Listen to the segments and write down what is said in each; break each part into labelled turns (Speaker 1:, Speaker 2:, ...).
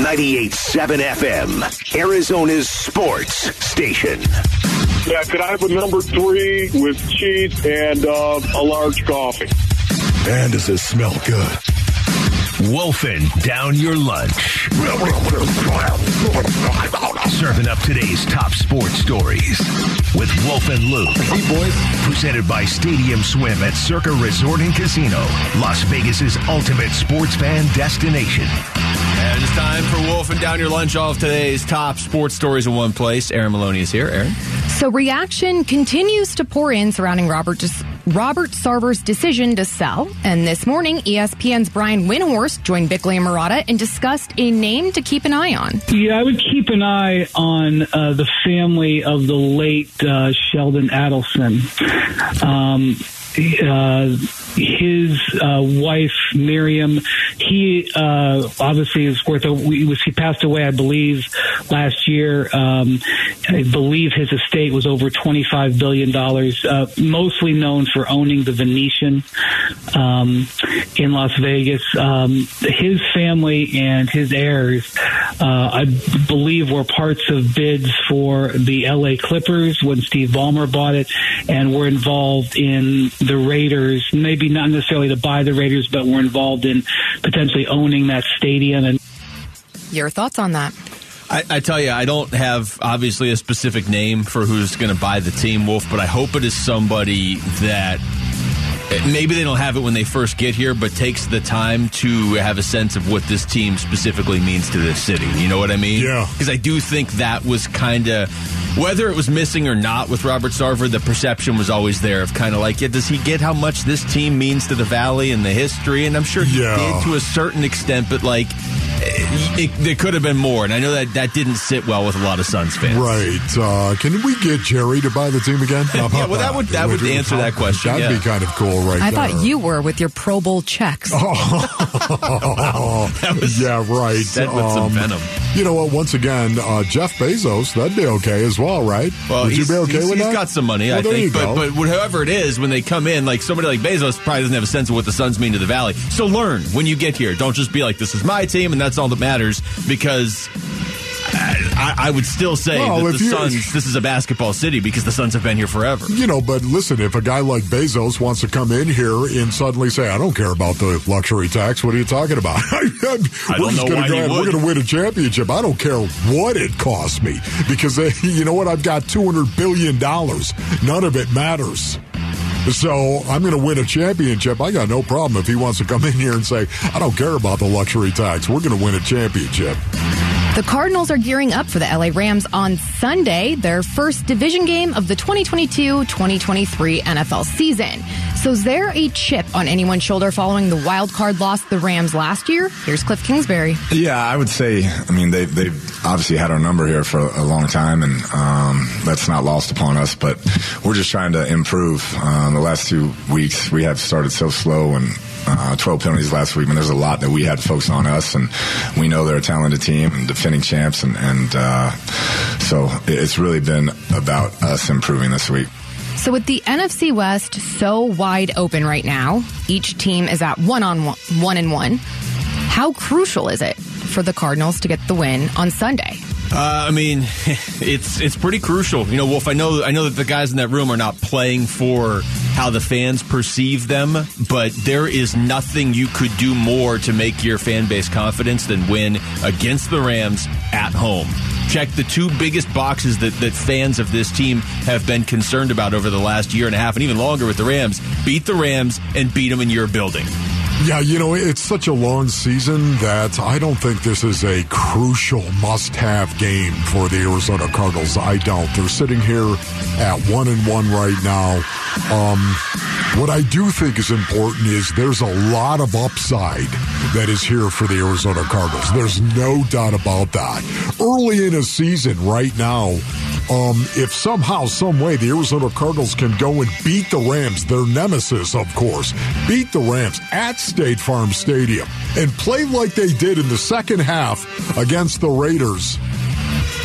Speaker 1: 98.7 FM, Arizona's sports station.
Speaker 2: Yeah, could I have a number three with cheese and uh, a large coffee?
Speaker 3: And does this smell good.
Speaker 1: Wolfing down your lunch. Serving up today's top sports stories with Wolf and Luke.
Speaker 3: Hey, boys.
Speaker 1: Presented by Stadium Swim at Circa Resort and Casino, Las Vegas's ultimate sports fan destination.
Speaker 4: And it's time for Wolfing Down Your Lunch. All of today's top sports stories in one place. Aaron Maloney is here. Aaron?
Speaker 5: So reaction continues to pour in surrounding Robert Robert Sarver's decision to sell. And this morning, ESPN's Brian Windhorst joined Bickley and Marotta and discussed a name to keep an eye on.
Speaker 6: Yeah, I would keep an eye on uh, the family of the late uh, Sheldon Adelson. Um, uh, his uh, wife Miriam. He uh, obviously is worth. A, he was he passed away, I believe, last year. Um, I believe his estate was over twenty five billion dollars. Uh, mostly known for owning the Venetian um, in Las Vegas. Um, his family and his heirs, uh, I believe, were parts of bids for the L.A. Clippers when Steve Ballmer bought it, and were involved in the Raiders. Maybe not necessarily to buy the Raiders, but were involved in potentially owning that stadium. And
Speaker 5: your thoughts on that?
Speaker 4: I, I, tell you, I don't have obviously a specific name for who's going to buy the team, Wolf, but I hope it is somebody that maybe they don't have it when they first get here, but takes the time to have a sense of what this team specifically means to this city. You know what I mean?
Speaker 3: Yeah.
Speaker 4: Because I do think that was kind of whether it was missing or not with Robert Sarver, the perception was always there of kind of like, yeah, does he get how much this team means to the Valley and the history? And I'm sure he
Speaker 3: yeah.
Speaker 4: did to a certain extent, but like, it, there could have been more, and I know that that didn't sit well with a lot of Suns fans.
Speaker 3: Right? Uh, can we get Jerry to buy the team again?
Speaker 4: yeah, well, that would that would, would answer that question.
Speaker 3: That'd
Speaker 4: yeah.
Speaker 3: be kind of cool, right?
Speaker 5: I
Speaker 3: there.
Speaker 5: thought you were with your Pro Bowl checks.
Speaker 3: Oh,
Speaker 4: that was
Speaker 3: yeah, right.
Speaker 4: Said with um, some venom.
Speaker 3: You know what? Once again, uh, Jeff Bezos, that'd be okay as well, right?
Speaker 4: Well,
Speaker 3: would you be okay
Speaker 4: he's,
Speaker 3: with
Speaker 4: he's
Speaker 3: that?
Speaker 4: got some money,
Speaker 3: well,
Speaker 4: I think. But
Speaker 3: go.
Speaker 4: but whoever it is, when they come in, like somebody like Bezos probably doesn't have a sense of what the Suns mean to the Valley. So learn when you get here. Don't just be like, "This is my team," and that's all that matters. Because I, I, would still say
Speaker 3: well,
Speaker 4: that the Suns, this is a basketball city because the Suns have been here forever.
Speaker 3: You know, but listen, if a guy like Bezos wants to come in here and suddenly say, I don't care about the luxury tax, what are you talking about?
Speaker 4: I
Speaker 3: we're just
Speaker 4: going
Speaker 3: to go we're going to win a championship. I don't care what it costs me because, they, eh, you know what? I've got $200 billion. None of it matters. So I'm going to win a championship. I got no problem if he wants to come in here and say, I don't care about the luxury tax. We're going to win a championship.
Speaker 5: The Cardinals are gearing up for the LA Rams on Sunday, their first division game of the 2022 2023 NFL season. So, is there a chip on anyone's shoulder following the wild card loss the Rams last year? Here's Cliff Kingsbury.
Speaker 7: Yeah, I would say, I mean, they, they've obviously had our number here for a long time, and um, that's not lost upon us, but we're just trying to improve. Um, the last two weeks, we have started so slow and uh, 12 penalties last week. I mean, there's a lot that we had folks on us, and we know they're a talented team and defending champs, and, and uh, so it's really been about us improving this week.
Speaker 5: So, with the NFC West so wide open right now, each team is at one on one, one and one. How crucial is it for the Cardinals to get the win on Sunday?
Speaker 4: Uh, I mean, it's it's pretty crucial. You know, Wolf. I know I know that the guys in that room are not playing for how the fans perceive them, but there is nothing you could do more to make your fan base confidence than win against the Rams at home. Check the two biggest boxes that, that fans of this team have been concerned about over the last year and a half and even longer with the Rams. Beat the Rams and beat them in your building.
Speaker 3: Yeah, you know, it's such a long season that I don't think this is a crucial must have game for the Arizona Cardinals. I don't. They're sitting here at one and one right now. Um, what I do think is important is there's a lot of upside that is here for the Arizona Cardinals. There's no doubt about that. Early in a season right now, um, if somehow, some way, the Arizona Cardinals can go and beat the Rams, their nemesis, of course, beat the Rams at State Farm Stadium and play like they did in the second half against the Raiders.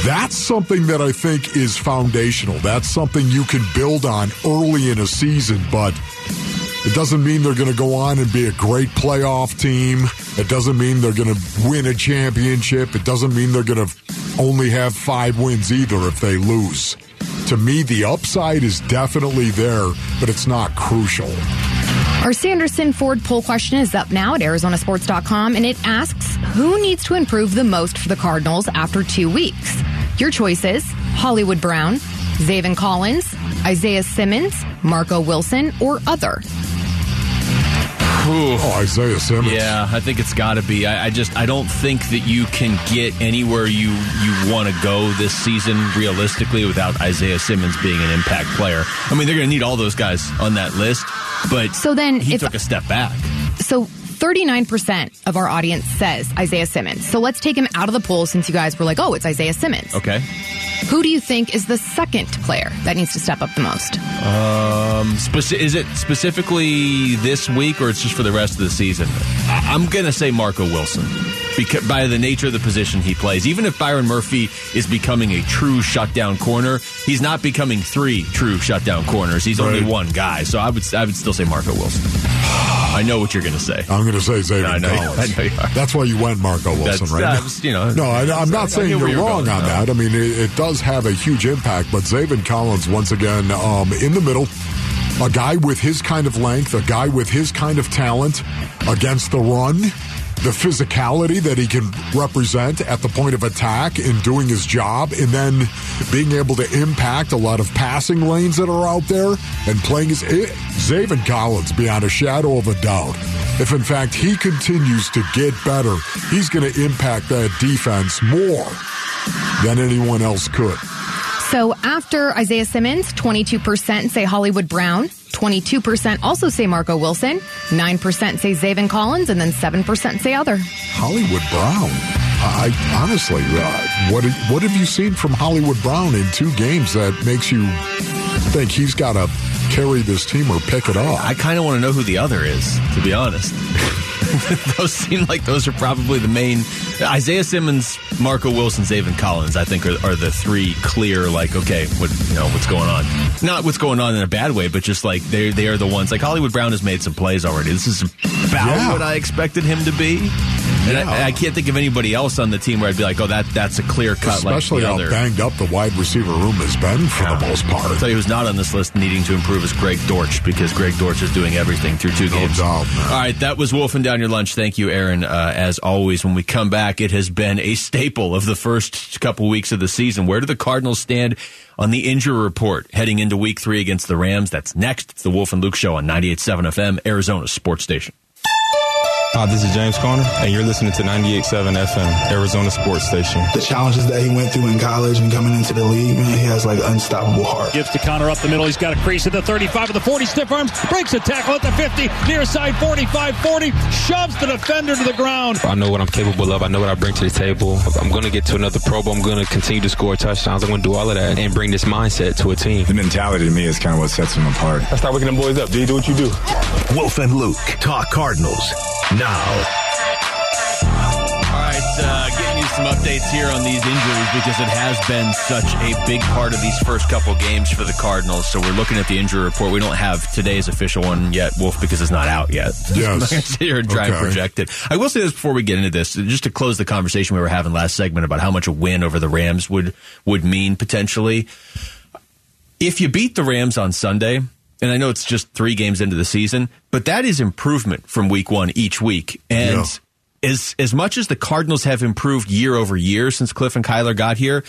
Speaker 3: That's something that I think is foundational. That's something you can build on early in a season, but It doesn't mean they're going to go on and be a great playoff team. It doesn't mean they're going to win a championship. It doesn't mean they're going to only have five wins either if they lose. To me, the upside is definitely there, but it's not crucial.
Speaker 5: Our Sanderson Ford poll question is up now at ArizonaSports.com, and it asks who needs to improve the most for the Cardinals after two weeks. Your choices Hollywood Brown, Zaven Collins, Isaiah Simmons, Marco Wilson, or other.
Speaker 4: Ooh.
Speaker 3: Oh, Isaiah Simmons.
Speaker 4: Yeah, I think it's got to be. I, I, just I don't think that you can get anywhere you you want to go this season realistically without Isaiah Simmons being an impact player. I mean, they're going to need all those guys on that list, but
Speaker 5: so then
Speaker 4: he
Speaker 5: if,
Speaker 4: took a step back.
Speaker 5: So 39% of our audience says Isaiah Simmons. So let's take him out of the poll since you guys were like, oh, it's Isaiah Simmons.
Speaker 4: Okay.
Speaker 5: Who do you think is the second player that needs to step up the most?
Speaker 4: Um, speci- is it specifically this week or it's just for the rest of the season? I- I'm to say Marco Wilson because by the nature of the position he plays. Even if Byron Murphy is becoming a true shutdown corner, he's not becoming three true shutdown corners. He's right. only one guy. So I would I would still say Marco Wilson. I know what you're going to say.
Speaker 3: I'm going to say Xavier I know, Collins. I know you are. That's why you went Marco Wilson,
Speaker 4: That's,
Speaker 3: right?
Speaker 4: Was, you know,
Speaker 3: no, I, am not saying you're, you're wrong on that. I mean, it, it, does have a huge impact, but Zaven Collins, once again, um, in the middle, a guy with his kind of length, a guy with his kind of talent against the run the physicality that he can represent at the point of attack in doing his job, and then being able to impact a lot of passing lanes that are out there and playing his. It, Zaven Collins, beyond a shadow of a doubt, if in fact he continues to get better, he's going to impact that defense more than anyone else could.
Speaker 5: So after Isaiah Simmons, 22% say Hollywood Brown, 22% also say Marco Wilson, 9% say Zaven Collins, and then 7% say other.
Speaker 3: Hollywood Brown. I honestly, uh, what what have you seen from Hollywood Brown in two games that makes you think he's got to carry this team or pick it up?
Speaker 4: I kind of want to know who the other is, to be honest. those seem like those are probably the main. Isaiah Simmons, Marco Wilson, Zaven Collins, I think are, are, the three clear. Like, okay, what you know, what's going on? Not what's going on in a bad way, but just like they they are the ones. Like Hollywood Brown has made some plays already. This is about yeah. what I expected him to be. And yeah. I, I, can't think of anybody else on the team where I'd be like, oh, that that's a clear cut.
Speaker 3: Especially
Speaker 4: like
Speaker 3: how
Speaker 4: other.
Speaker 3: banged up the wide receiver room has been for yeah. the most part.
Speaker 4: I'll tell you who's not on this list needing to improve is Greg Dortch because Greg Dortch is doing everything through two
Speaker 3: no
Speaker 4: games.
Speaker 3: Doubt,
Speaker 4: All right, that was wolfing down your lunch. Thank you, Aaron. Uh, as always, when we come back, it has been a staple of the first couple weeks of the season. Where do the Cardinals stand on the injury report heading into Week Three against the Rams? That's next. It's the Wolf and Luke Show on 98.7 FM, Arizona Sports Station.
Speaker 8: Hi, this is James Conner, and you're listening to 98.7 FM, Arizona Sports Station.
Speaker 9: The challenges that he went through in college and coming into the league, man, he has like unstoppable heart.
Speaker 10: Gives to Conner up the middle. He's got a crease at the 35 of the 40, stiff arms, breaks a tackle at the 50, near side 45 40, shoves the defender to the ground.
Speaker 8: I know what I'm capable of. I know what I bring to the table. I'm going to get to another Pro Bowl. I'm going to continue to score touchdowns. I'm going to do all of that and bring this mindset to a team.
Speaker 7: The mentality to me is kind of what sets him apart.
Speaker 8: I start waking them boys up. D, do what you do.
Speaker 1: Wolf and Luke talk Cardinals now.
Speaker 4: All right, uh, getting you some updates here on these injuries because it has been such a big part of these first couple games for the Cardinals. So we're looking at the injury report. We don't have today's official one yet, Wolf, because it's not out yet.
Speaker 3: Yes.
Speaker 4: I'm not going to sit here and okay. and project it. I will say this before we get into this, just to close the conversation we were having last segment about how much a win over the Rams would would mean potentially. If you beat the Rams on Sunday, and I know it's just three games into the season, but that is improvement from week one each week. And yeah. as as much as the Cardinals have improved year over year since Cliff and Kyler got here,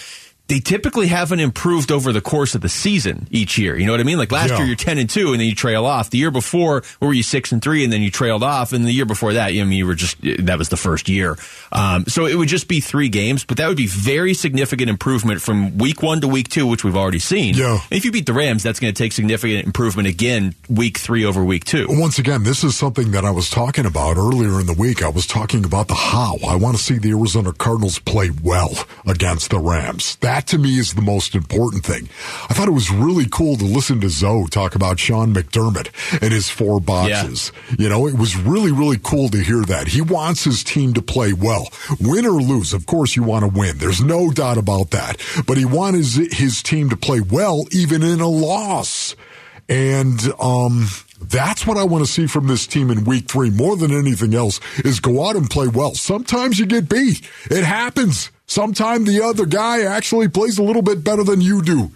Speaker 4: they typically haven't improved over the course of the season each year. You know what I mean? Like last yeah. year, you're 10 and 2 and then you trail off. The year before, were you 6 and 3 and then you trailed off? And the year before that, I mean, you were just, that was the first year. Um, so it would just be three games, but that would be very significant improvement from week one to week two, which we've already seen.
Speaker 3: Yeah.
Speaker 4: if you beat the Rams, that's going to take significant improvement again, week three over week two.
Speaker 3: Once again, this is something that I was talking about earlier in the week. I was talking about the how. I want to see the Arizona Cardinals play well against the Rams. That to me is the most important thing. I thought it was really cool to listen to Zoe talk about Sean McDermott and his four boxes. Yeah. You know, it was really, really cool to hear that. He wants his team to play well. Win or lose, of course you want to win. There's no doubt about that. But he wants his, his team to play well even in a loss. And um, That's what I want to see from this team in week three more than anything else is go out and play well. Sometimes you get beat. It happens. Sometimes the other guy actually plays a little bit better than you do.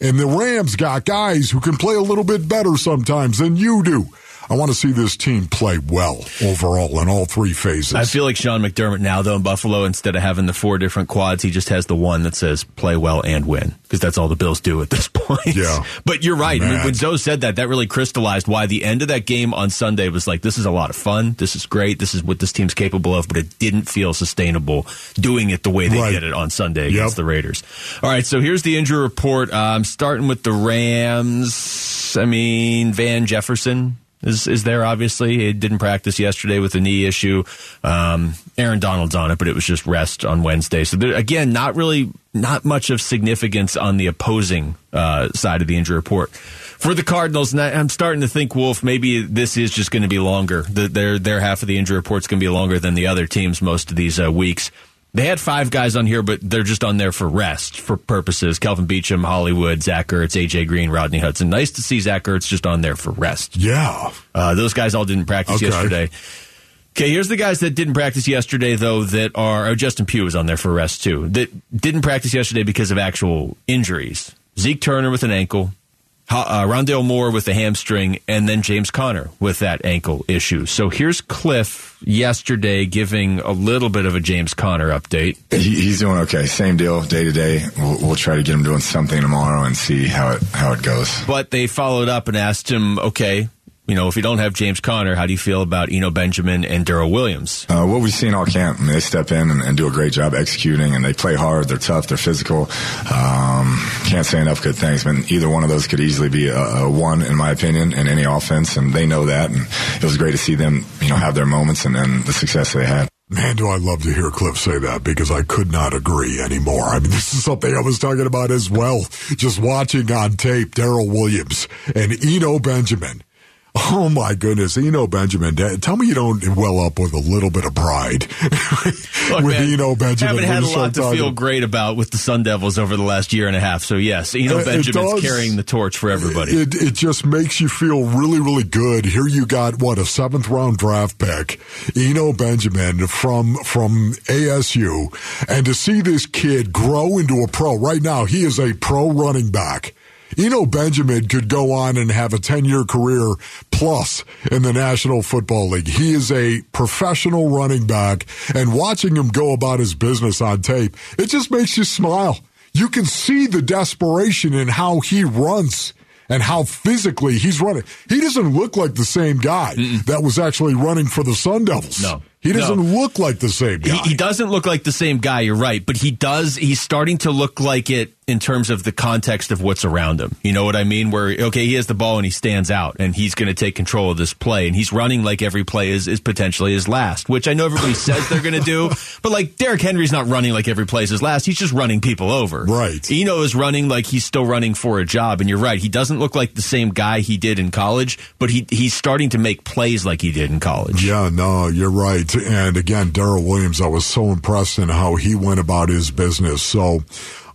Speaker 3: And the Rams got guys who can play a little bit better sometimes than you do. I want to see this team play well overall in all three phases.
Speaker 4: I feel like Sean McDermott now, though, in Buffalo, instead of having the four different quads, he just has the one that says play well and win because that's all the Bills do at this point.
Speaker 3: Yeah.
Speaker 4: but you're right. I mean,
Speaker 3: Man.
Speaker 4: when Zoe said that, that really crystallized why the end of that game on Sunday was like, this is a lot of fun. This is great. This is what this team's capable of, but it didn't feel sustainable doing it the way they
Speaker 3: Right.
Speaker 4: did it on Sunday against
Speaker 3: Yep.
Speaker 4: the Raiders. All right, so here's the injury report. Uh, I'm starting with the Rams. I mean, Van Jefferson is is there. Obviously, he didn't practice yesterday with a knee issue. Um, Aaron Donald's on it, but it was just rest on Wednesday. So there, again, not really, not much of significance on the opposing uh, side of the injury report. For the Cardinals, and I'm starting to think, Wolf, maybe this is just going to be longer. The, their their half of the injury report's going to be longer than the other teams most of these uh, weeks. They had five guys on here, but they're just on there for rest for purposes. Kelvin Beachum, Hollywood, Zach Ertz, AJ Green, Rodney Hudson. Nice to see Zach Ertz just on there for rest.
Speaker 3: yeah.
Speaker 4: Uh, those guys all didn't practice
Speaker 3: Okay.
Speaker 4: yesterday. Okay, here's the guys that didn't practice yesterday, though, that are. Oh, Justin Pugh was on there for rest, too. That didn't practice yesterday because of actual injuries. Zeke Turner with an ankle, uh, Rondale Moore with the hamstring, and then James Conner with that ankle issue. So here's Cliff yesterday giving a little bit of a James Conner update.
Speaker 7: He, he's doing okay. Same deal, day to day. We'll, we'll try to get him doing something tomorrow and see how it how it goes.
Speaker 4: But they followed up and asked him, okay, you know, if you don't have James Conner, how do you feel about Eno Benjamin and Darrel Williams?
Speaker 7: Uh, what we've seen all camp, I mean, they step in and, and do a great job executing, and they play hard. They're tough. They're physical. Um, can't say enough good things. But either one of those could easily be a, a one, in my opinion, in any offense, and they know that. And it was great to see them, you know, have their moments and, and the success they had.
Speaker 3: Man, do I love to hear Cliff say that because I could not agree anymore. I mean, this is something I was talking about as well. Just watching on tape Darrel Williams and Eno Benjamin. Oh my goodness, Eno Benjamin. Tell me you don't well up with a little bit of pride
Speaker 4: Look,
Speaker 3: with
Speaker 4: man,
Speaker 3: Eno Benjamin.
Speaker 4: Haven't had a lot to feel great about with the Sun Devils over the last year and a half. So yes, Eno
Speaker 3: it
Speaker 4: Benjamin's
Speaker 3: does.
Speaker 4: carrying the torch for everybody.
Speaker 3: It, it just makes you feel really, really good. Here you got what a seventh round draft pick, Eno Benjamin from from ASU, and to see this kid grow into a pro right now, he is a pro running back. Eno Benjamin could go on and have a 10 year career plus in the National Football League. He is a professional running back, and watching him go about his business on tape, it just makes you smile. You can see the desperation in how he runs and how physically he's running. He doesn't look like the same guy that was actually running for the Sun Devils.
Speaker 4: No.
Speaker 3: He doesn't
Speaker 4: No.
Speaker 3: look like the same guy.
Speaker 4: He, he doesn't look like the same guy. You're right, but he does. He's starting to look like it in terms of the context of what's around him. You know what I mean? Where okay, he has the ball and he stands out, and he's going to take control of this play, and he's running like every play is is potentially his last. Which I know everybody says they're going to do, but like Derrick Henry's not running like every play is his last. He's just running people over.
Speaker 3: Right.
Speaker 4: Eno is running like he's still running for a job, and you're right. He doesn't look like the same guy he did in college, but he he's starting to make plays like he did in college.
Speaker 3: Yeah, no, you're right. And again, Darrel Williams, I was so impressed in how he went about his business. So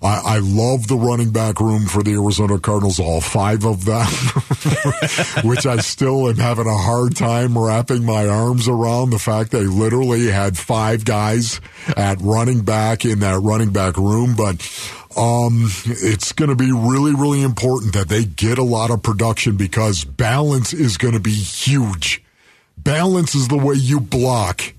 Speaker 3: I, I love the running back room for the Arizona Cardinals, all five of them, which I still am having a hard time wrapping my arms around the fact they literally had five guys at running back in that running back room. But um, it's going to be really, really important that they get a lot of production because balance is going to be huge. Balance is the way you block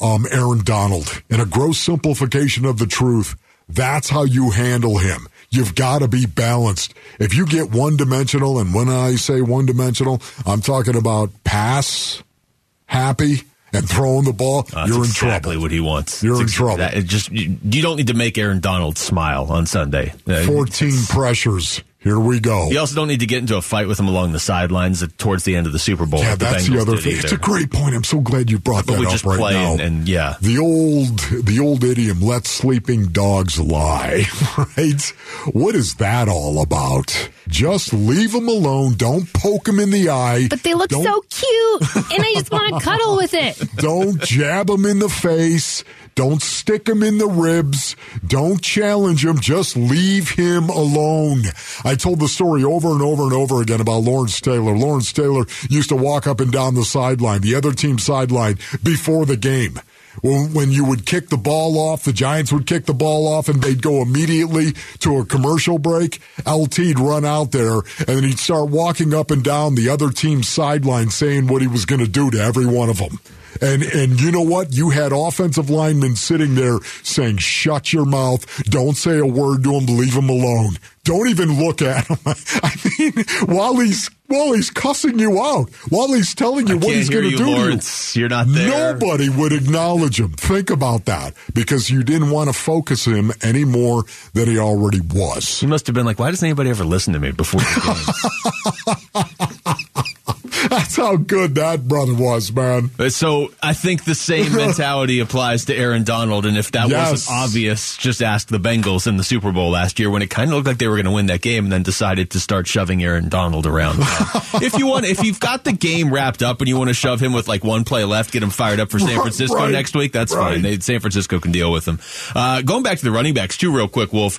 Speaker 3: um, Aaron Donald. In a gross simplification of the truth, that's how you handle him. You've got to be balanced. If you get one dimensional, and when I say one dimensional, I'm talking about pass, happy, and throwing the ball, you're in
Speaker 4: exactly
Speaker 3: trouble.
Speaker 4: what he wants.
Speaker 3: You're
Speaker 4: It's
Speaker 3: in
Speaker 4: ex-
Speaker 3: trouble.
Speaker 4: that- just you, you don't need to make Aaron Donald smile on Sunday. Uh,
Speaker 3: 14 pressures. Here we go.
Speaker 4: You also don't need to get into a fight with him along the sidelines towards the end of the Super Bowl.
Speaker 3: Yeah,
Speaker 4: like the
Speaker 3: that's
Speaker 4: Bengals
Speaker 3: the other thing.
Speaker 4: either.
Speaker 3: It's a great point. I'm so glad you brought
Speaker 4: But
Speaker 3: that
Speaker 4: we
Speaker 3: up
Speaker 4: just
Speaker 3: right
Speaker 4: play
Speaker 3: now.
Speaker 4: and, and yeah,
Speaker 3: the old the old idiom let sleeping dogs lie right what is that all about just leave them alone don't poke them in the eye
Speaker 5: But they look
Speaker 3: Don't-
Speaker 5: so cute, and I just want to cuddle with it.
Speaker 3: don't jab them in the face Don't stick him in the ribs. Don't challenge him. Just leave him alone. I told the story over and over and over again about Lawrence Taylor. Lawrence Taylor used to walk up and down the sideline, the other team's sideline, before the game when you would kick the ball off, the Giants would kick the ball off and they'd go immediately to a commercial break. LT'd run out there and then he'd start walking up and down the other team's sideline saying what he was going to do to every one of them. And and you know what? You had offensive linemen sitting there saying, "Shut your mouth! Don't say a word to him. Leave him alone. Don't even look at him." I mean, while he's while he's cussing you out, while he's telling you
Speaker 4: I
Speaker 3: what he's going to do
Speaker 4: Lawrence.
Speaker 3: to
Speaker 4: you, you're not there.
Speaker 3: Nobody would acknowledge him. Think about that because you didn't want to focus him any more than he already was.
Speaker 4: He must have been like, "Why doesn't anybody ever listen to me before the game?"
Speaker 3: That's how good that brother was, man.
Speaker 4: So I think the same mentality applies to Aaron Donald. And if that
Speaker 3: Yes.
Speaker 4: wasn't obvious, just ask the Bengals in the Super Bowl last year when it kind of looked like they were going to win that game and then decided to start shoving Aaron Donald around. if you want, if you've got the game wrapped up and you want to shove him with like one play left, get him fired up for San Francisco
Speaker 3: right,
Speaker 4: next week, that's
Speaker 3: right.
Speaker 4: fine. They, San Francisco can deal with him. Uh, going back to the running backs too, real quick, Wolf.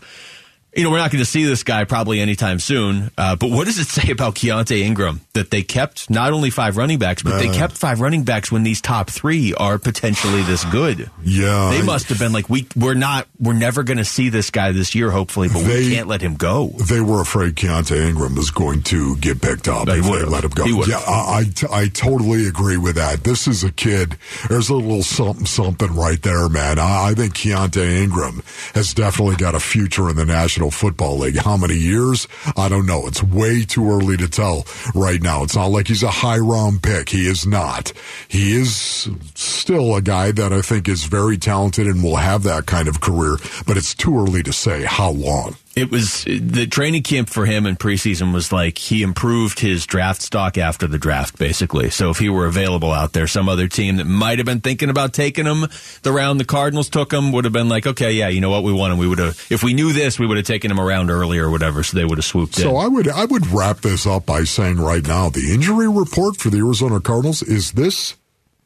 Speaker 4: You know, we're not going to see this guy probably anytime soon. Uh, but what does it say about Keaontay Ingram that they kept not only five running backs, but they
Speaker 3: Uh.
Speaker 4: kept five running backs when these top three are potentially this good?
Speaker 3: Yeah,
Speaker 4: They must have been like, we we're not, we're never going to see this guy this year, hopefully, but we can't let him go.
Speaker 3: They were afraid Keaontay Ingram was going to get picked up
Speaker 4: He
Speaker 3: if they let him go. Yeah, I, I, t- I totally agree with that. This is a kid. There's a little something, something right there, man. I, I think Keaontay Ingram has definitely got a future in the National Football League. How many years? I don't know. It's way too early to tell right now. It's not like he's a high round pick. He is not. He is still a guy that I think is very talented and will have that kind of career, but it's too early to say how long.
Speaker 4: It was the training camp for him in preseason was like he improved his draft stock after the draft, basically. So if he were available out there, some other team that might have been thinking about taking him the round the Cardinals took him would have been like, okay, yeah, you know what, we want him. We would have, if we knew this, we would have taken him around earlier or whatever. So they would have swooped
Speaker 3: So
Speaker 4: in.
Speaker 3: So I would I would wrap this up by saying right now the injury report for the Arizona Cardinals is this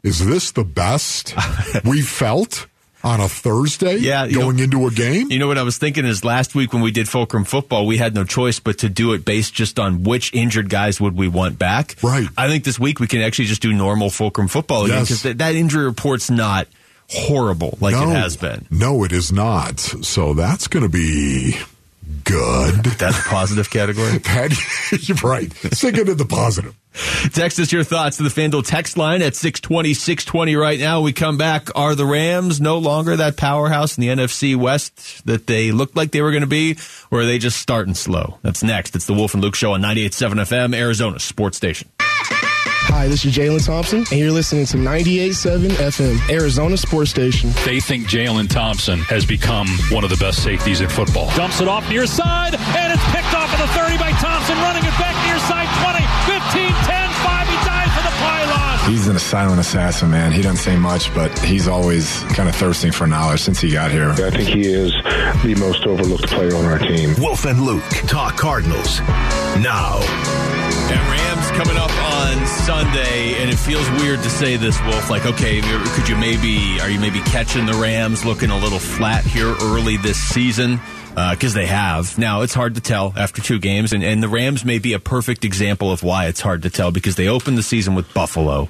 Speaker 3: is this the best we felt on a Thursday
Speaker 4: Yeah,
Speaker 3: going
Speaker 4: know-
Speaker 3: into a game?
Speaker 4: You know what I was thinking is last week when we did Fulcrum football, we had no choice but to do it based just on which injured guys would we want back.
Speaker 3: Right.
Speaker 4: I think this week we can actually just do normal Fulcrum football again
Speaker 3: Yes.
Speaker 4: because that, that injury report's not horrible like
Speaker 3: no,
Speaker 4: it has been.
Speaker 3: No, it is not. So that's going to be good.
Speaker 4: That's a positive category.
Speaker 3: That, you're right. Stick it to the positive.
Speaker 4: Text us your thoughts to the FanDuel text line at 620, 620 right now. We come back. Are the Rams no longer that powerhouse in the NFC West that they looked like they were going to be, or are they just starting slow? That's next. It's the Wolf and Luke Show on 98.7 FM, Arizona Sports Station.
Speaker 11: Hi, this is Jalen Thompson, and you're listening to 98.7 FM, Arizona Sports Station.
Speaker 10: They think Jalen Thompson has become one of the best safeties in football. Dumps it off near side, and it's picked off at the 30 by Thompson, running it back near side 20, 15, 10, 5. He dives for the pylon.
Speaker 7: He's a silent assassin, man. He doesn't say much, but he's always kind of thirsting for knowledge since he got here.
Speaker 2: I think he is the most overlooked player on our team.
Speaker 1: Wolf and Luke talk Cardinals now.
Speaker 4: And Rams coming up on Sunday, and it feels weird to say this, Wolf. Like, okay, could you maybe, are you maybe catching the Rams looking a little flat here early this season? Uh, because they have. Now, it's hard to tell after two games, and, and the Rams may be a perfect example of why it's hard to tell because they opened the season with Buffalo,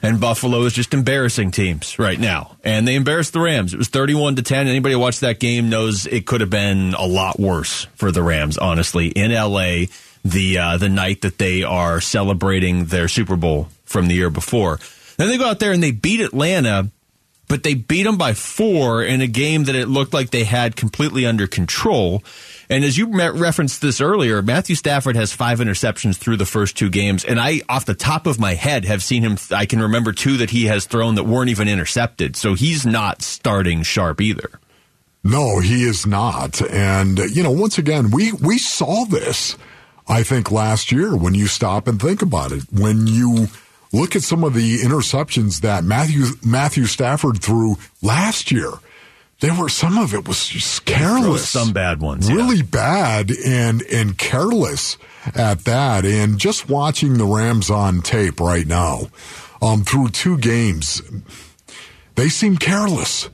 Speaker 4: and Buffalo is just embarrassing teams right now. And they embarrassed the Rams. It was 31 to 10. Anybody who watched that game knows it could have been a lot worse for the Rams, honestly, in LA the uh, the night that they are celebrating their Super Bowl from the year before. Then they go out there and they beat Atlanta, but they beat them by four in a game that it looked like they had completely under control. And as you referenced this earlier, Matthew Stafford has five interceptions through the first two games, and I, off the top of my head, have seen him. I can remember two that he has thrown that weren't even intercepted. So he's not starting sharp either.
Speaker 3: No, he is not. And you know, once again, we we saw this. I think last year when you stop and think about it, when you look at some of the interceptions that Matthew Matthew Stafford threw last year, there were some of it was just careless.
Speaker 4: Some bad ones, yeah.
Speaker 3: really bad and and careless at that. And just watching the Rams on tape right now, um, through two games, they seem careless.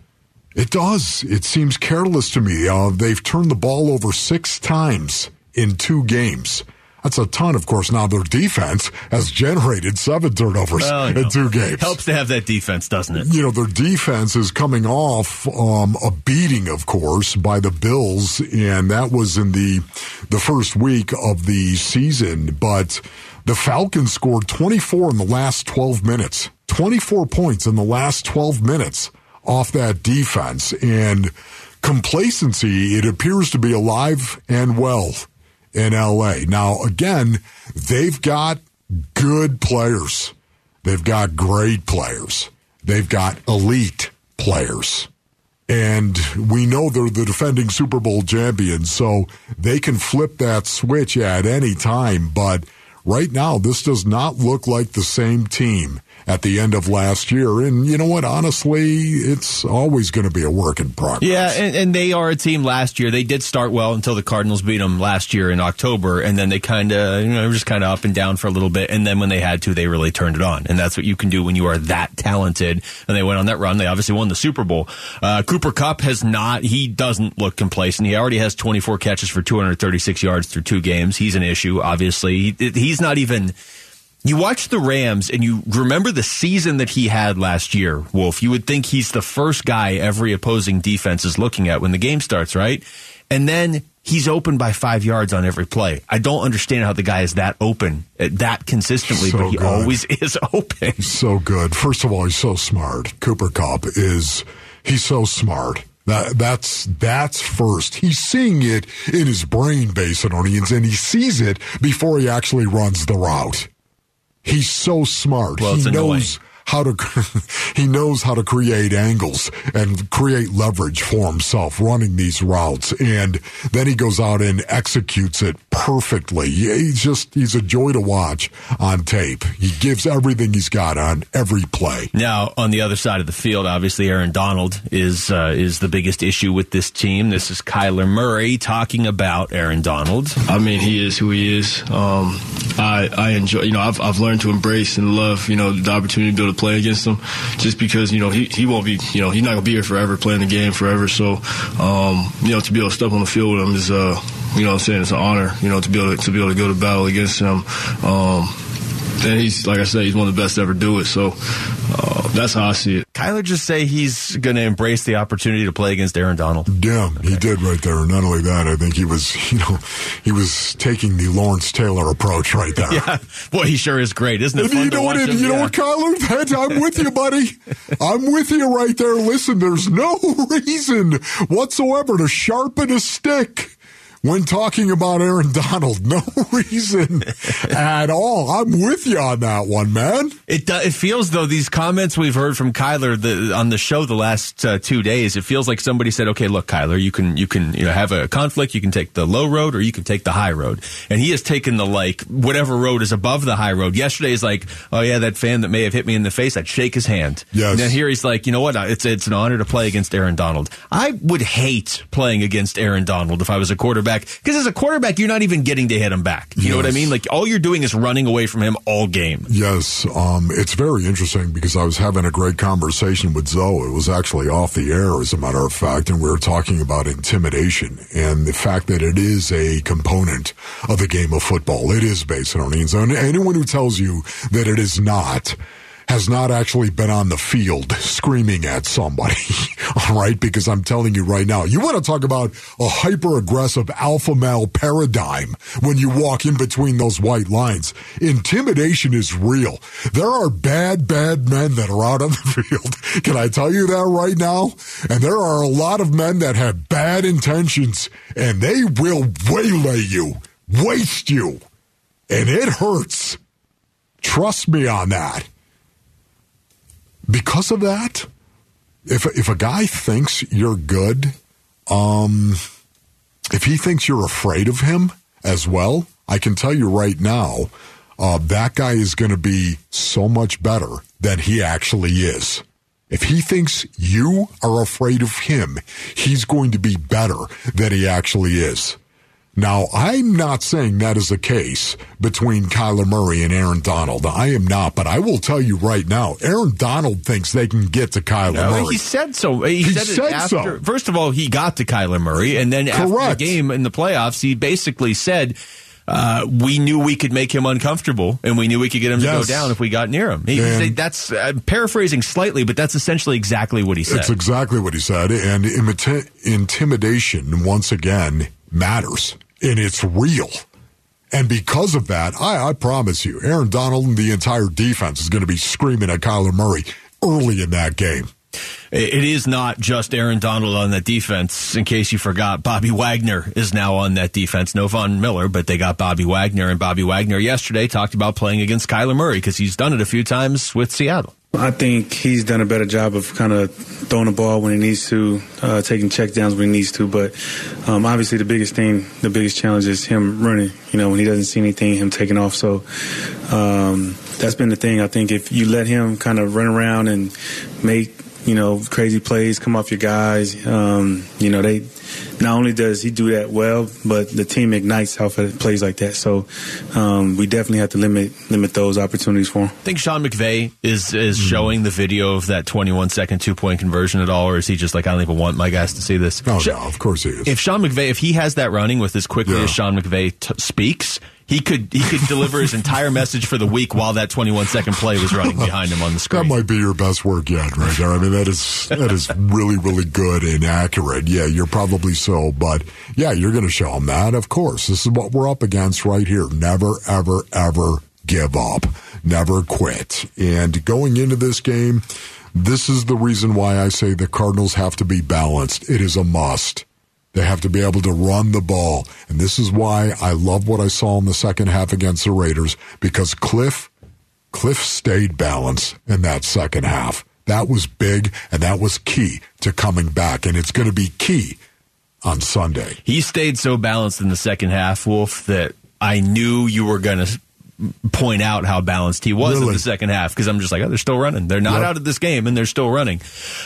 Speaker 3: It does. It seems careless to me. Uh, they've turned the ball over six times in two games. That's a ton, of course. Now their defense has generated seven turnovers
Speaker 4: Well,
Speaker 3: in
Speaker 4: know,
Speaker 3: two games.
Speaker 4: Helps to have that defense, doesn't it?
Speaker 3: You know, their defense is coming off um, a beating, of course, by the Bills, and that was in the the first week of the season. But the Falcons scored 24 in the last 12 minutes, 24 points in the last 12 minutes off that defense, and complacency. It appears to be alive and well in LA. Now, again, they've got good players. They've got great players. They've got elite players. And we know they're the defending Super Bowl champions, so they can flip that switch at any time. But right now, this does not look like the same team at the end of last year. And you know what? Honestly, it's always going to be a work in progress.
Speaker 4: Yeah, and, and they are a team last year. They did start well until the Cardinals beat them last year in October, and then they kind of, you know, just kind of up and down for a little bit. And then when they had to, they really turned it on. And that's what you can do when you are that talented. And they went on that run. They obviously won the Super Bowl. Uh, Cooper Kupp has not, he doesn't look complacent. He already has 24 catches for 236 yards through two games. He's an issue, obviously. He, he's not even. You watch the Rams and you remember the season that he had last year, Wolf. You would think he's the first guy every opposing defense is looking at when the game starts, right? And then he's open by five yards on every play. I don't understand how the guy is that open, uh, that consistently,
Speaker 3: So
Speaker 4: but he
Speaker 3: good.
Speaker 4: always is open.
Speaker 3: so good. First of all, he's so smart. Cooper Kupp is he's so smart. That that's that's first. He's seeing it in his brain, Basinonians, and he sees it before he actually runs the route. He's so smart.
Speaker 4: Well,
Speaker 3: he
Speaker 4: it's annoying.
Speaker 3: knows how to he knows how to create angles and create leverage for himself running these routes and then he goes out and executes it perfectly he's just he's a joy to watch on tape he gives everything he's got on every play
Speaker 4: Now, on the other side of the field, obviously Aaron Donald is uh, is the biggest issue with this team. This is Kyler Murray talking about Aaron Donald.
Speaker 12: I mean, he is who he is. Um, I I enjoy. You know, I've I've learned to embrace and love. You know, the opportunity to be able to play against him, just because you know he he won't be. You know, he's not gonna be here forever, playing the game forever. So, um, you know, to be able to step on the field with him is, uh, you know, what I'm saying it's an honor. You know, to be able to, to be able to go to battle against him. Um, and he's like I said, he's one of the best to ever do it. So uh, that's how I see it.
Speaker 4: Kyler just say he's going to embrace the opportunity to play against Aaron Donald.
Speaker 3: yeah he did right there and not only that i think he was you know he was taking the lawrence taylor approach right there
Speaker 4: Yeah, boy, he sure is great, isn't it? Fun
Speaker 3: you
Speaker 4: to
Speaker 3: know what?
Speaker 4: watch
Speaker 3: it-
Speaker 4: him?
Speaker 3: You know what, Kyler? That, I'm with you, buddy. I'm with you right there. Listen, there's no reason whatsoever to sharpen a stick when talking about Aaron Donald. No reason at all. I'm with you on that one, man.
Speaker 4: It it feels though these comments we've heard from Kyler the, on the show the last uh, two days. It feels like somebody said, "Okay, look, Kyler, you can you can you know have a conflict. You can take the low road or you can take the high road." And he has taken the like whatever road is above the high road. Yesterday is like, "Oh yeah, that fan that may have hit me in the face, I'd shake his hand."
Speaker 3: Yes.
Speaker 4: And then here he's like, "You know what? It's it's an honor to play against Aaron Donald. I would hate playing against Aaron Donald if I was a quarterback because as a quarterback, you're not even getting to hit him back. You know what I mean? Like all you're doing is running away from him all game."
Speaker 3: Yes, um, it's very interesting because I was having a great conversation with Zoe. It was actually off the air, as a matter of fact, and we were talking about intimidation and the fact that it is a component of the game of football. It is based on. And anyone who tells you that it is not has not actually been on the field screaming at somebody. All right, because I'm telling you right now, you want to talk about a hyper aggressive alpha male paradigm when you walk in between those white lines. Intimidation is real. There are bad, bad men that are out on the field. Can I tell you that right now? And there are a lot of men that have bad intentions and they will waylay you, waste you, and it hurts. Trust me on that because of that, if if a guy thinks you're good, um, if he thinks you're afraid of him as well, I can tell you right now, uh, that guy is going to be so much better than he actually is. If he thinks you are afraid of him, he's going to be better than he actually is. Now, I'm not saying that is the case between Kyler Murray and Aaron Donald. I am not, but I will tell you right now, Aaron Donald thinks they can get to Kyler
Speaker 4: No,
Speaker 3: Murray.
Speaker 4: he said so. He,
Speaker 3: He
Speaker 4: said,
Speaker 3: said
Speaker 4: it after.
Speaker 3: so.
Speaker 4: First of all, he got to Kyler Murray, and then after the game in the playoffs, he basically said, uh, "We knew we could make him uncomfortable, and we knew we could get him to
Speaker 3: Yes.
Speaker 4: go down if we got near him." He, that's uh, paraphrasing slightly, but that's essentially exactly what he said.
Speaker 3: It's exactly what he said. And imita- intimidation, once again, matters. And it's real. And because of that, I, I promise you, Aaron Donald and the entire defense is going to be screaming at Kyler Murray early in that game.
Speaker 4: It is not just Aaron Donald on that defense. In case you forgot, Bobby Wagner is now on that defense. No Von Miller, but they got Bobby Wagner. And Bobby Wagner yesterday talked about playing against Kyler Murray because he's done it a few times with Seattle.
Speaker 13: I think he's done a better job of kind of throwing the ball when he needs to, uh, taking checkdowns when he needs to. But um, obviously, the biggest thing, the biggest challenge is him running. You know, when he doesn't see anything, him taking off. So um, that's been the thing. I think if you let him kind of run around and make you know crazy plays, come off your guys, um, you know they. Not only does he do that well, but the team ignites off of plays like that. So um, we definitely have to limit limit those opportunities for him.
Speaker 4: think Sean McVay is is showing the video of that 21 second two point conversion at all, or is he just like I don't even want my guys to see this?
Speaker 3: Oh,
Speaker 4: Sha-
Speaker 3: no, of course he is.
Speaker 4: If Sean McVay, if he has that running with as quickly
Speaker 3: Yeah.
Speaker 4: as Sean McVay t- speaks, he could he could deliver his entire message for the week while that 21 second play was running behind him on the screen.
Speaker 3: That might be your best work yet, right there. I mean, that is that is really, really good and accurate. Yeah, you're probably so, but yeah, you're going to show them that. Of course, this is what we're up against right here. Never, ever, ever give up. Never quit. And going into this game, this is the reason why I say the Cardinals have to be balanced. It is a must. They have to be able to run the ball. And this is why I love what I saw in the second half against the Raiders because Cliff Cliff stayed balanced in that second half. That was big and that was key to coming back. And it's going to be key on Sunday.
Speaker 4: He stayed so balanced in the second half, Wolf, that I knew you were going to point out how balanced he was in the second half because I'm just like, oh, they're still running. They're not
Speaker 3: Yep.
Speaker 4: out of this game and they're still running.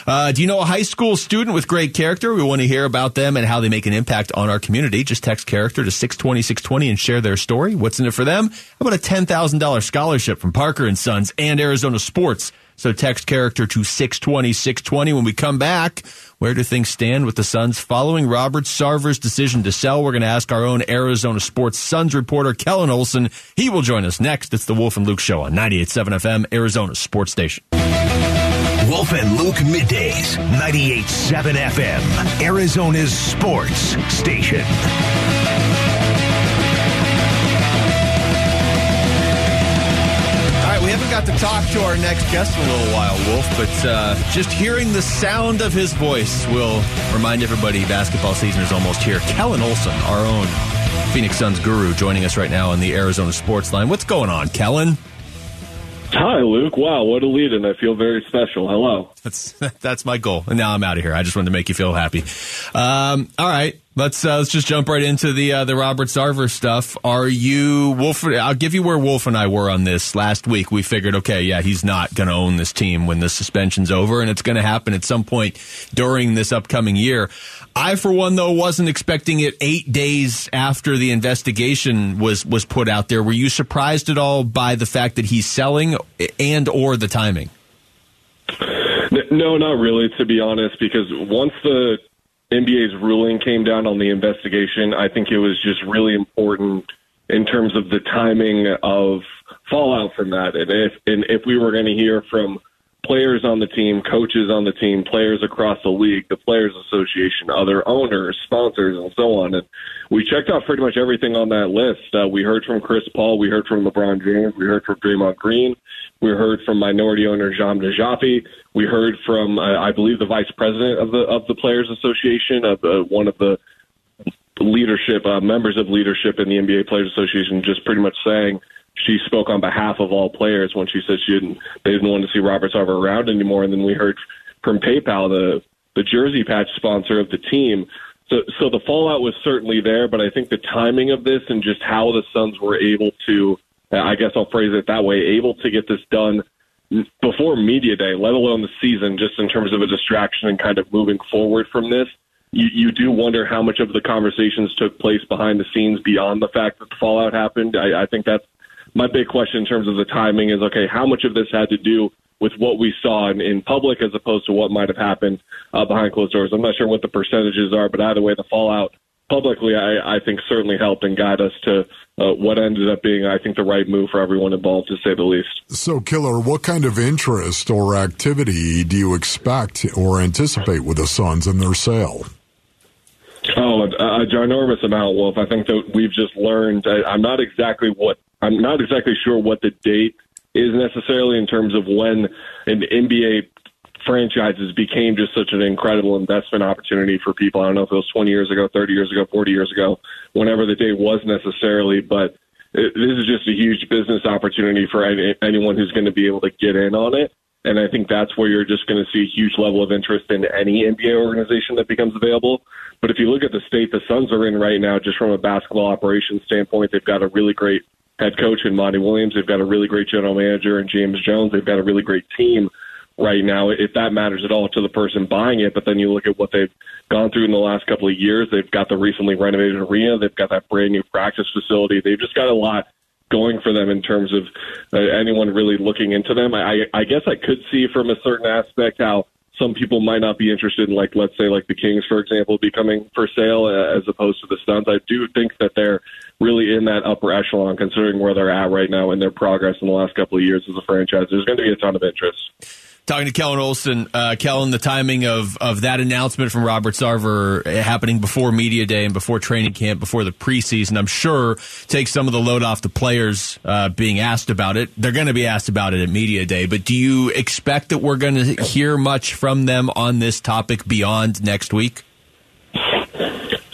Speaker 4: Uh, do you know a high school student with great character? We want to hear about them and how they make an impact on our community. Just text character to 620 620 and share their story. What's in it for them? How about a $10,000 scholarship from Parker and Sons and Arizona Sports? So text character to 620 620 when we come back. Where do things stand with the Suns following Robert Sarver's decision to sell? We're going to ask our own Arizona Sports Suns reporter Kellen Olson. He will join us next. It's the Wolf and Luke Show on 98.7 FM, Arizona Sports Station.
Speaker 1: Wolf and Luke middays, 98.7 FM, Arizona's sports station.
Speaker 4: Got to talk to our next guest in a little while, Wolf, but uh, just hearing the sound of his voice will remind everybody basketball season is almost here. Kellen Olson, our own Phoenix Suns guru, joining us right now on the Arizona Sports Line. What's going on, Kellen?
Speaker 2: Hi, Luke. Wow, what a lead, and I feel very special. Hello.
Speaker 4: That's that's my goal. And now I'm out of here. I just wanted to make you feel happy. Um, all right, let's uh, let's just jump right into the uh, the Robert Sarver stuff. Are you Wolf? I'll give you where Wolf and I were on this last week. We figured, okay, yeah, he's not going to own this team when the suspension's over, and it's going to happen at some point during this upcoming year. I, for one, though, wasn't expecting it eight days after the investigation was was put out there. Were you surprised at all by the fact that he's selling and or the timing?
Speaker 2: No, not really, to be honest, because once the NBA's ruling came down on the investigation, I think it was just really important in terms of the timing of fallout from that. And if and if we were going to hear from players on the team, coaches on the team, players across the league, the Players Association, other owners, sponsors, and so on. And we checked off pretty much everything on that list. Uh, we heard from Chris Paul, we heard from LeBron James, we heard from Draymond Green, we heard from minority owner Jahm Najafi, we heard from uh, I believe the vice president of the of the Players Association, of uh, one of the leadership uh, members of leadership in the NBA Players Association, just pretty much saying she spoke on behalf of all players when she said she didn't they didn't want to see Robert Sarver around anymore. And then we heard from PayPal, the the jersey patch sponsor of the team. So so the fallout was certainly there, but I think the timing of this and just how the Suns were able to uh, I guess I'll phrase it that way, able to get this done before media day, let alone the season, just in terms of a distraction and kind of moving forward from this. you, you do wonder how much of the conversations took place behind the scenes beyond the fact that the fallout happened. I, I think that's my big question in terms of the timing is okay, how much of this had to do with what we saw in, in public as opposed to what might have happened uh, behind closed doors? I'm not sure what the percentages are, but either way, the fallout publicly, I, I think certainly helped and got us to uh, what ended up being, I think, the right move for everyone involved, to say the least.
Speaker 3: So, Killer, what kind of interest or activity do you expect or anticipate with the Suns in their sale?
Speaker 2: Oh, a, a ginormous amount, Wolf. I think that we've just learned. I, I'm not exactly what I'm not exactly sure what the date is necessarily in terms of when an NBA franchises became just such an incredible investment opportunity for people. I don't know if it was 20 years ago, 30 years ago, 40 years ago, whenever the date was necessarily, but it, this is just a huge business opportunity for any, anyone who's going to be able to get in on it. And I think that's where you're just going to see a huge level of interest in any NBA organization that becomes available. But if you look at the state the Suns are in right now, just from a basketball operations standpoint, they've got a really great head coach in Monty Williams. They've got a really great general manager in James Jones. They've got a really great team right now, if that matters at all to the person buying it. But then you look at what they've gone through in the last couple of years. They've got the recently renovated arena. They've got that brand new practice facility. They've just got a lot going for them in terms of uh, anyone really looking into them. I, I guess I could see from a certain aspect how some people might not be interested in, like, let's say, like the Kings, for example, becoming for sale uh, as opposed to the Suns. I do think that they're really in that upper echelon, considering where they're at right now and their progress in the last couple of years as a franchise. There's going to be a ton of interest.
Speaker 4: Talking to Kellan Olson, uh, Kellan, the timing of, of that announcement from Robert Sarver happening before media day and before training camp, before the preseason, I'm sure takes some of the load off the players uh, being asked about it. They're going to be asked about it at media day, but do you expect that we're going to hear much from them on this topic beyond next week?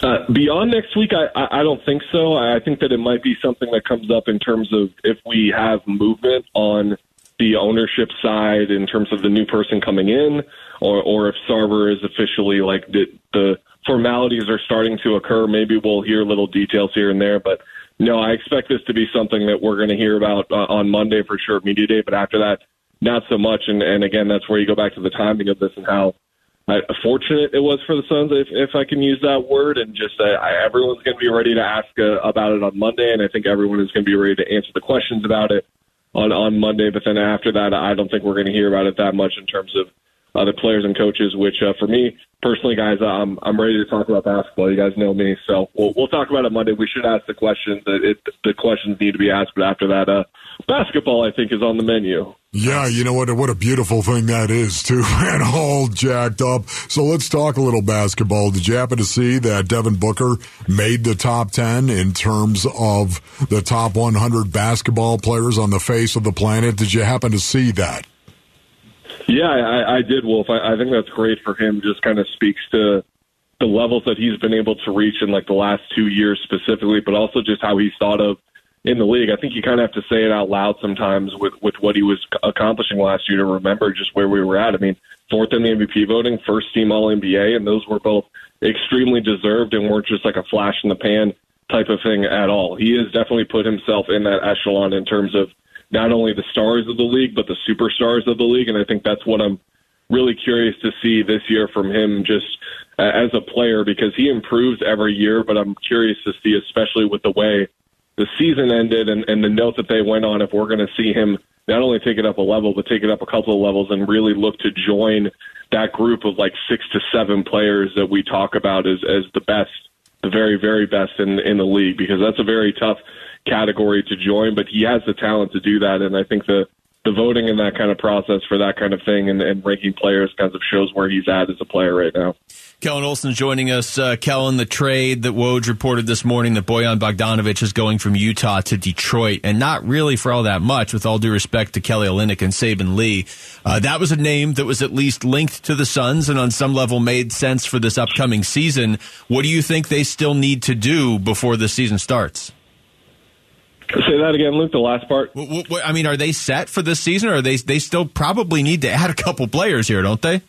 Speaker 2: Uh, beyond next week, I, I, don't think so. I think that it might be something that comes up in terms of if we have movement on the ownership side in terms of the new person coming in, or or if Sarver is officially like the, the formalities are starting to occur. Maybe we'll hear little details here and there, but no, I expect this to be something that we're going to hear about uh, on Monday for sure, media day. But after that, not so much. And and again, that's where you go back to the timing of this and how fortunate it was for the Suns, if if I can use that word. And just uh, I, everyone's going to be ready to ask uh, about it on Monday, and I think everyone is going to be ready to answer the questions about it on on Monday. But then after that, I don't think we're going to hear about it that much in terms of other players and coaches. Which uh, for me personally, guys, I'm I'm ready to talk about basketball. You guys know me, so we'll we'll talk about it Monday. We should ask the questions. It, the questions need to be asked, but after that, uh, basketball I think is on the menu.
Speaker 3: Yeah, you know what? What a beautiful thing that is, too, and all jacked up. So let's talk a little basketball. Did you happen to see that Devin Booker made the top 10 in terms of the top 100 basketball players on the face of the planet? Did you happen to see that?
Speaker 2: Yeah, I, I did, Wolf. I, I think that's great for him. Just kind of speaks to the levels that he's been able to reach in like the last two years specifically, but also just how he's thought of in the league. I think you kind of have to say it out loud sometimes with with what he was accomplishing last year to remember just where we were at. I mean, fourth in the MVP voting, first team All NBA, and those were both extremely deserved and weren't just like a flash in the pan type of thing at all. He has definitely put himself in that echelon in terms of not only the stars of the league but the superstars of the league, and I think that's what I'm really curious to see this year from him just uh, as a player because he improves every year. But I'm curious to see, especially with the way the season ended and, and the note that they went on, if we're going to see him not only take it up a level, but take it up a couple of levels and really look to join that group of like six to seven players that we talk about as, as the best, the very, very best in, in the league, because that's a very tough category to join, but he has the talent to do that. And I think the, the voting in that kind of process for that kind of thing and, and ranking players kind of shows where he's at as a player right now.
Speaker 4: Kellan Olson joining us. Uh, Kellan, the trade that Woj reported this morning that Bojan Bogdanovic is going from Utah to Detroit, and not really for all that much, with all due respect to Kelly Olynyk and Saben Lee. Uh, that was a name that was at least linked to the Suns and on some level made sense for this upcoming season. What do you think they still need to do before the season starts?
Speaker 2: Say that again, Luke. The last part.
Speaker 4: I mean, are they set for this season, or are they they still probably need to add a couple players here, don't they?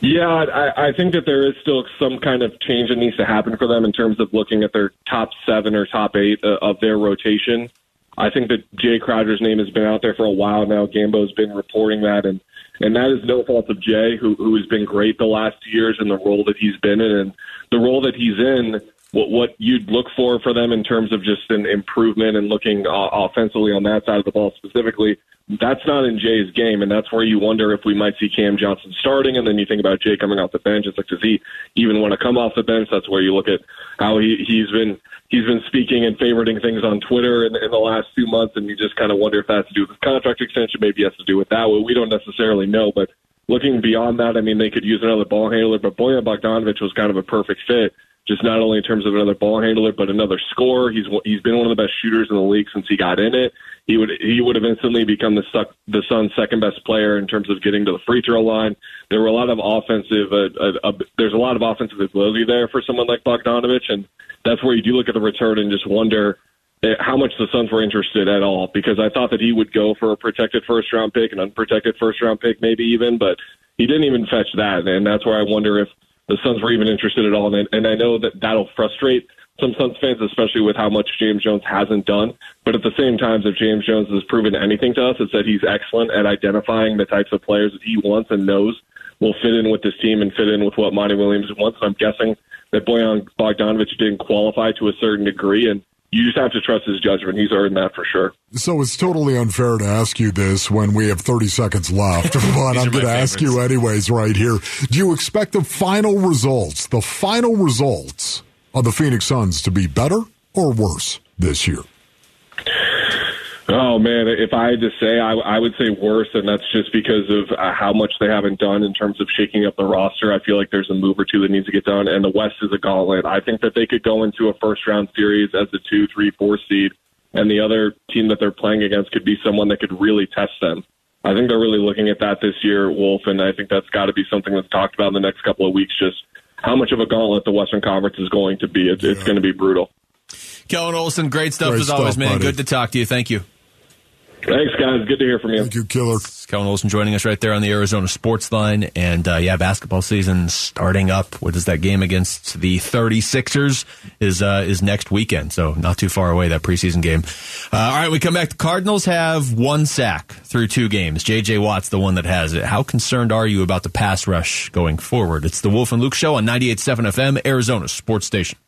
Speaker 2: Yeah, I, I think that there is still some kind of change that needs to happen for them in terms of looking at their top seven or top eight uh, of their rotation. I think that Jay Crowder's name has been out there for a while now. Gambo's been reporting that, and And that is no fault of Jay, who, who has been great the last years in the role that he's been in. And the role that he's in, what, what you'd look for for them in terms of just an improvement and looking uh, offensively on that side of the ball specifically, that's not in Jay's game, and that's where you wonder if we might see Cam Johnson starting, and then you think about Jay coming off the bench. It's like, does he even want to come off the bench? That's where you look at how he, he's been he's been speaking and favoriting things on Twitter in, in the last two months, and you just kind of wonder if that's to do with his contract extension. Maybe it has to do with that. Well, we don't necessarily know, but looking beyond that, I mean, they could use another ball handler, but Bojan Bogdanovic was kind of a perfect fit just not only in terms of another ball handler, but another scorer. He's he's been one of the best shooters in the league since he got in it. He would he would have instantly become the suck, the Suns' second best player in terms of getting to the free throw line. There were a lot of offensive. Uh, uh, uh, there's a lot of offensive ability there for someone like Bogdanovic, and that's where you do look at the return and just wonder eh, how much the Suns were interested at all. Because I thought that he would go for a protected first round pick, an unprotected first round pick, maybe even, but he didn't even fetch that, and that's where I wonder if the Suns were even interested at all. And, and I know that that'll frustrate some Suns fans, especially with how much James Jones hasn't done. But at the same time, if James Jones has proven anything to us, it's that he's excellent at identifying the types of players that he wants and knows will fit in with this team and fit in with what Monty Williams wants. And I'm guessing that Bojan Bogdanovic didn't qualify to a certain degree, and you just have to trust his judgment. He's earned that for sure.
Speaker 3: So it's totally unfair to ask you this when we have 30 seconds left, but I'm going to ask you anyways right here. Do you expect the final results, the final results of the Phoenix Suns to be better or worse this year?
Speaker 2: Oh man, if I had to say, I, I would say worse, and that's just because of uh, how much they haven't done in terms of shaking up the roster. I feel like there's a move or two that needs to get done, and the West is a gauntlet. I think that they could go into a first round series as a two, three, four seed, and the other team that they're playing against could be someone that could really test them. I think they're really looking at that this year, Wolf, and I think that's got to be something that's talked about in the next couple of weeks. Just how much of a gauntlet the Western Conference is going to be. It's, yeah. it's going to be brutal.
Speaker 4: Kellan Olson, great stuff great as stuff, always, man. Buddy. Good to talk to you. Thank you.
Speaker 2: Thanks, guys. Good to hear from you.
Speaker 3: Thank you, Killer.
Speaker 4: Kellan Olson joining us right there on the Arizona Sports Line. And uh, yeah, basketball season starting up. What is that game against the 36ers is uh, is next weekend. So not too far away, that preseason game. Uh, all right, we come back. The Cardinals have one sack through two games. J.J. Watt's the one that has it. How concerned are you about the pass rush going forward? It's the Wolf and Luke Show on 98.7 FM, Arizona Sports Station.